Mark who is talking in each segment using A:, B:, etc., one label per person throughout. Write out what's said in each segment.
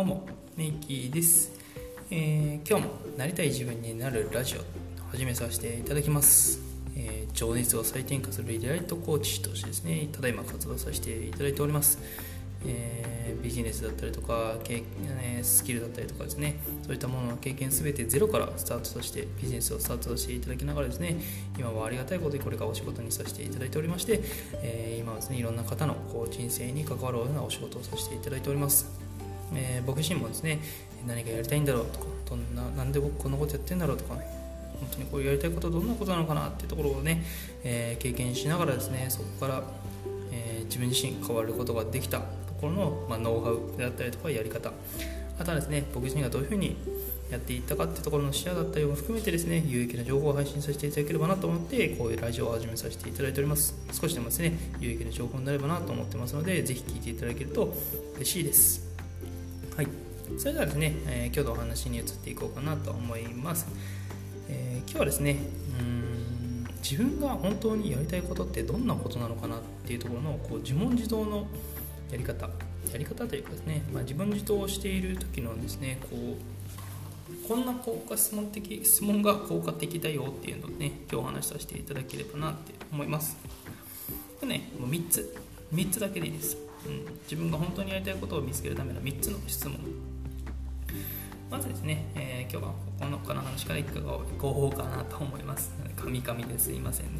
A: どうもメイキーです、えー、今日もなりたい自分になるラジオ始めさせていただきます、えー、情熱を再転化するリライトコーチとしてですねただいま活動させていただいております、えー、ビジネスだったりとかスキルだったりとかですねそういったものの経験全てゼロからスタートさせてビジネスをスタートさせていただきながらですね今はありがたいことにこれからお仕事にさせていただいておりまして、え、今はですねいろんな方のこう人生に関わるようなお仕事をさせていただいております。えー、僕自身もですね何かやりたいんだろうとかどんななんで僕こんなことやってんだろうとかね本当にこうやりたいことはどんなことなのかなっていうところをね、えー、経験しながらですねそこから、えー、自分自身変わることができたところの、まあ、ノウハウであったりとかやり方あとはですね僕自身がどういうふうにやっていったかっていうところの視野だったりも含めてですね有益な情報を配信させていただければなと思ってこういうラジオを始めさせていただいております。少しでもですね有益な情報になればなと思ってますのでぜひ聞いていただけると嬉しいです。はい、それではですね、えー、今日のお話に移っていこうかなと思います。えー、今日はですねうん自分が本当にやりたいことってどんなことなのかなっていうところのこう自問自答のやり方。やり方というかですね、まあ、自分自答をしている時のですねこうこんな効果質問的質問が効果的だよっていうのをね今日お話しさせていただければなって思います。これねもう3つ。3つだけでいいです。うん、自分が本当にやりたいことを見つけるための3つの質問。まずですね、えー、今日はここのこの話からいくかごうかなと思います。カミカミですいませんね、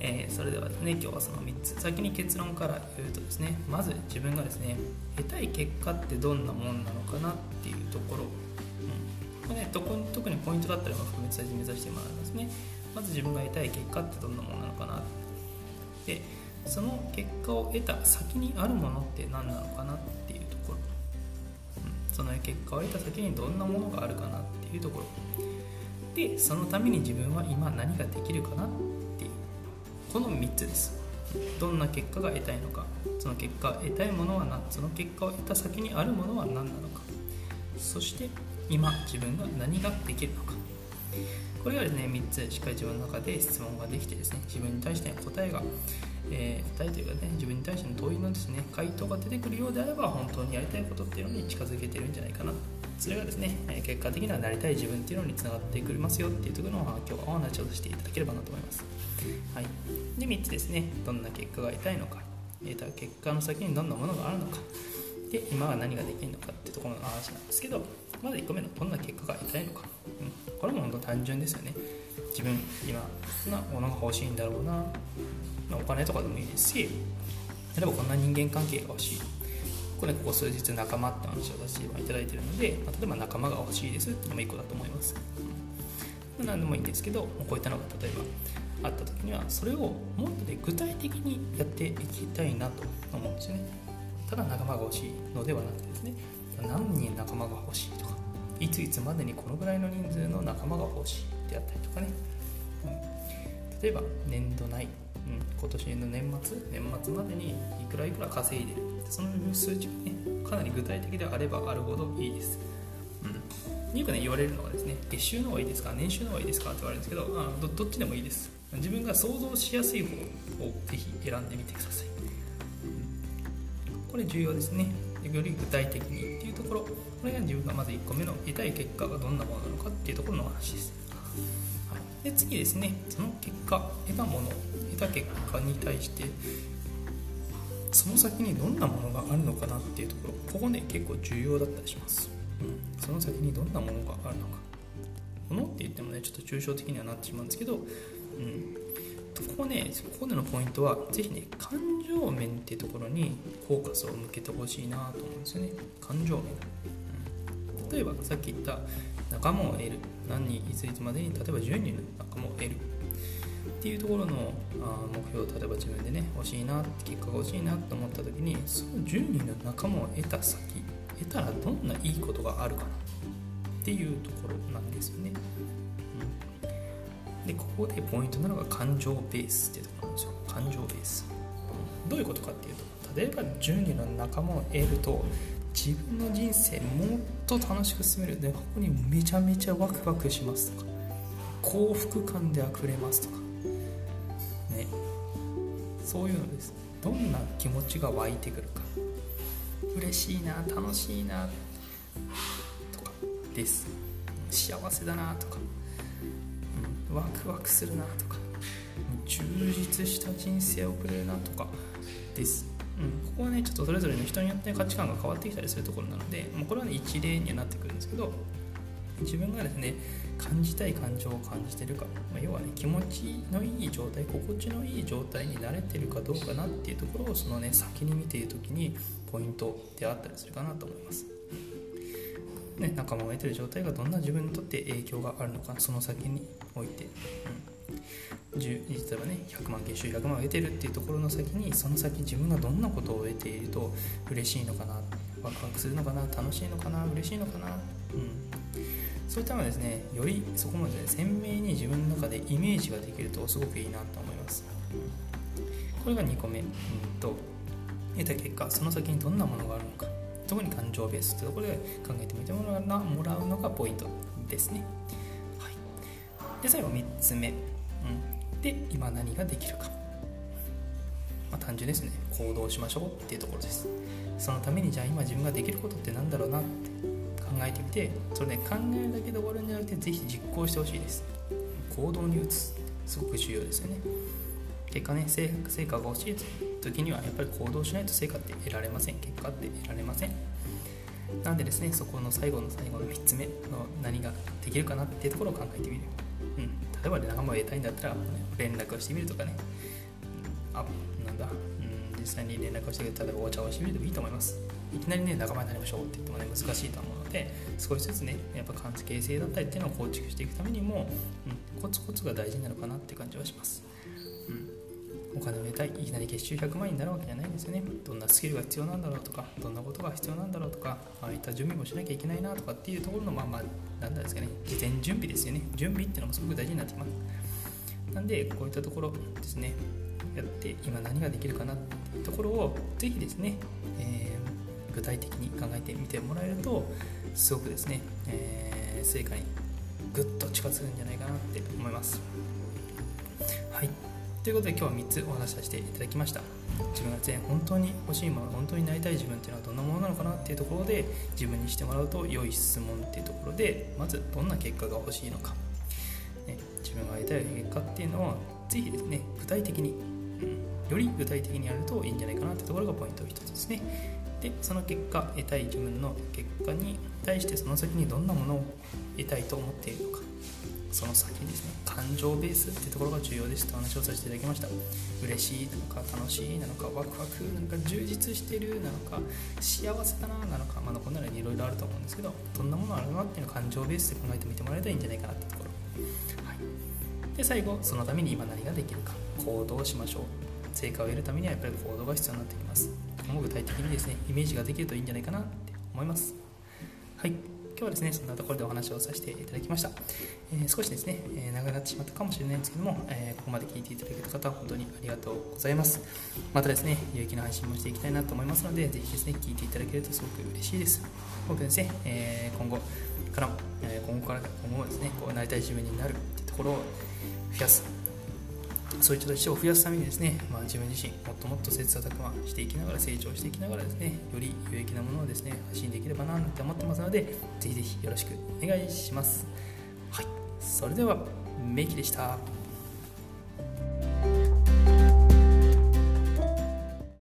A: えー、それではですね今日はその3つ。先に結論から言うとですねまず自分がですね得たい結果ってどんなもんなのかなっていうところ、うん。これね、特にポイントだったりも含めて最初目指してもらいますね。まず自分が得たい結果ってどんなものなのかな。でその結果を得た先にあるものって何なのかなっていうところ、うん、その結果を得た先にどんなものがあるかなっていうところ。でそのために自分は今何ができるかなっていう。この3つです。どんな結果が得たいのか。その結果得たいものは何その結果を得た先にあるものは何なのか。そして今自分が何ができるのか。これがですね3つしっかり自分の中で質問ができてですね自分に対して答えがえー、答えというかね自分に対しての問いのですね回答が出てくるようであれば本当にやりたいことっていうのに近づけてるんじゃないかな。それがですね結果的にはなりたい自分っていうのにつながってくれますよっていうところを今日はお話をしていただければなと思います、はい、で3つですね。どんな結果が得たいのか。得た結果の先にどんなものがあるのか。で今は何ができるのかっていうところの話なんですけどまず1個目のどんな結果が得たいのか、うん、これも本当単純ですよね。自分今なものが欲しいんだろうな。まお金とかでもいいですし例えばこんな人間関係が欲しい。これここ数日仲間って話をさせていいてるので、まあ、例えば仲間が欲しいです。っていうのも1個だと思います、うん、何でもいいんですけどこういったのが例えばあった時にはそれをもっとで具体的にやっていきたいなと思うんですよね。ただ仲間が欲しいのではなくてですね。何人仲間が欲しいとかいついつまでにこのぐらいの人数の仲間が欲しいであったりとかね、うん、例えば年度内。うん、今年の年末。年末までにいくらいくら稼いでるその数値がねかなり具体的であればあるほどいいです、うん、よくね言われるのはですね月収の方がいいですか年収の方がいいですかって言われるんですけどあどどっちでもいいです。自分が想像しやすい方をぜひ選んでみてください、これ重要ですね。より具体的にっていうところ。これが自分がまず1個目の得たい結果がどんなものなのかっていうところの話です、はい、で次ですね。その結果得たもの得た結果に対してその先にどんなものがあるのかなっていうところ。ここね結構重要だったりします、うん、その先にどんなものがあるのか。ものって言ってもねちょっと抽象的にはなってしまうんですけど、うん、ここねここでのポイントは是非ね感情面っていうところにフォーカスを向けてほしいなと思うんですよね。感情面、例えばさっき言った仲間を得る。何人いついつまでに例えば10人の仲間を得る。っていうところの目標を例えば自分でね欲しいなって結果が欲しいなと思った時にその10人の仲間を得た先得たらどんないいことがあるかな。っていうところなんですよね、うん、でここでポイントなのが感情ベースっていうところなんですよ。感情ベース、どういうことかっていうと例えば10人の仲間を得ると自分の人生もっと楽しく進める。でここにめちゃめちゃワクワクしますとか幸福感であふれますとかね。そういうのです。どんな気持ちが湧いてくるか。嬉しいな楽しいなとかです。幸せだなとか、うん、ワクワクするなとか。充実した人生を送れるなとか。です、うん、ここはねちょっとそれぞれの人によって価値観が変わってきたりするところなのでもうこれはね一例にはなってくるんですけど自分がですね感じたい感情を感じてるか、まあ、要はね気持ちのいい状態心地のいい状態に慣れてるかどうかなっていうところをそのね先に見ている時にポイントであったりするかなと思います。ね、仲間を得てる状態がどんな自分にとって影響があるのかその先において、うん、例えばね100万月収100万を得てるっていうところの先にその先自分がどんなことを得ていると嬉しいのかなワクワクするのかな楽しいのかな嬉しいのかな、うん、そういったのはですねよりそこまで、ね、鮮明に自分の中でイメージができるとすごくいいなと思います。これが2個目、うん、と得た結果その先にどんなものがあるのか。特に感情ベースというところで考えてみてもらうのがポイントですね、はい、で最後3つ目、うん、で今何ができるか、まあ、単純ですね。行動しましょうっていうところです。そのためにじゃあ今自分ができることって何だろうなって考えてみてそれね考えるだけで終わるんじゃなくてぜひ実行してほしいです。行動に移す。すごく重要ですよね。結果ね成果が欲しい時にはやっぱり行動しないと成果って得られません。結果って得られません。なんでですねそこの最後の最後の3つ目の何ができるかなっていうところを考えてみる、うん、例えばね仲間を得たいんだったら、ね、連絡をしてみるとかね、あなんだ、うん、実際に連絡をして例えばお茶をしてみるでもいいと思います。いきなりね仲間になりましょうって言ってもね難しいと思うので少しずつねやっぱ関係性だったりっていうのを構築していくためにも、うん、コツコツが大事なのかなって感じはします。お金を得たいいきなり月収100万円になるわけじゃないんですよね。どんなスキルが必要なんだろうとかどんなことが必要なんだろうとかああいった準備もしなきゃいけないなとかっていうところのまあまあなんですかね。事前準備ですよね。準備っていうのもすごく大事になってきます。なんでこういったところですね。やって今何ができるかなっていうところをぜひですね、えー、具体的に考えてみてもらえるとすごくですね、えー、成果にぐっと近づくんじゃないかなって思います。はい。ということで今日は3つお話しさせていただきました。自分がですね本当に欲しいもの本当になりたい自分っていうのはどんなものなのかなっていうところで自分にしてもらうと良い質問っていうところでまずどんな結果が欲しいのか、ね、自分が得たい結果っていうのをぜひですね具体的に、うん、より具体的にやるといいんじゃないかなってところがポイント1つですね。でその結果得たい自分の結果に対してその先にどんなものを得たいと思っているのか。その先にですね感情ベースっていうところが重要ですと話をさせていただきました。嬉しいなのか楽しいなのかワクワクなのか充実してるなのか幸せだななのかまだこんなのにいろいろあると思うんですけどどんなものあるのっていうのを感情ベースで考えてみてもらえたらいいんじゃないかなってところ、はい、で最後そのために今何ができるか。行動しましょう。成果を得るためにはやっぱり行動が必要になってきます。もう具体的にですねイメージができるといいんじゃないかなって思います。はい。日はですね、そんなところでお話をさせていただきました。えー、少しですね、えー、長くなってしまったかもしれないんですけども、え、ここまで聞いていただけた方は本当にありがとうございます。またですね、有益な配信もしていきたいなと思いますので、ぜひですね、聞いていただけるとすごく嬉しいです。僕ですね、え今後からも、え今後から今後もですね、こうなりたい自分になるってところを増やすそういった人を増やすためにですね、まあ、自分自身もっともっと切磋琢磨していきながら成長していきながらですねより有益なものをですね発信できればなと思ってますのでぜひぜひよろしくお願いします。はいそれではメイキでした。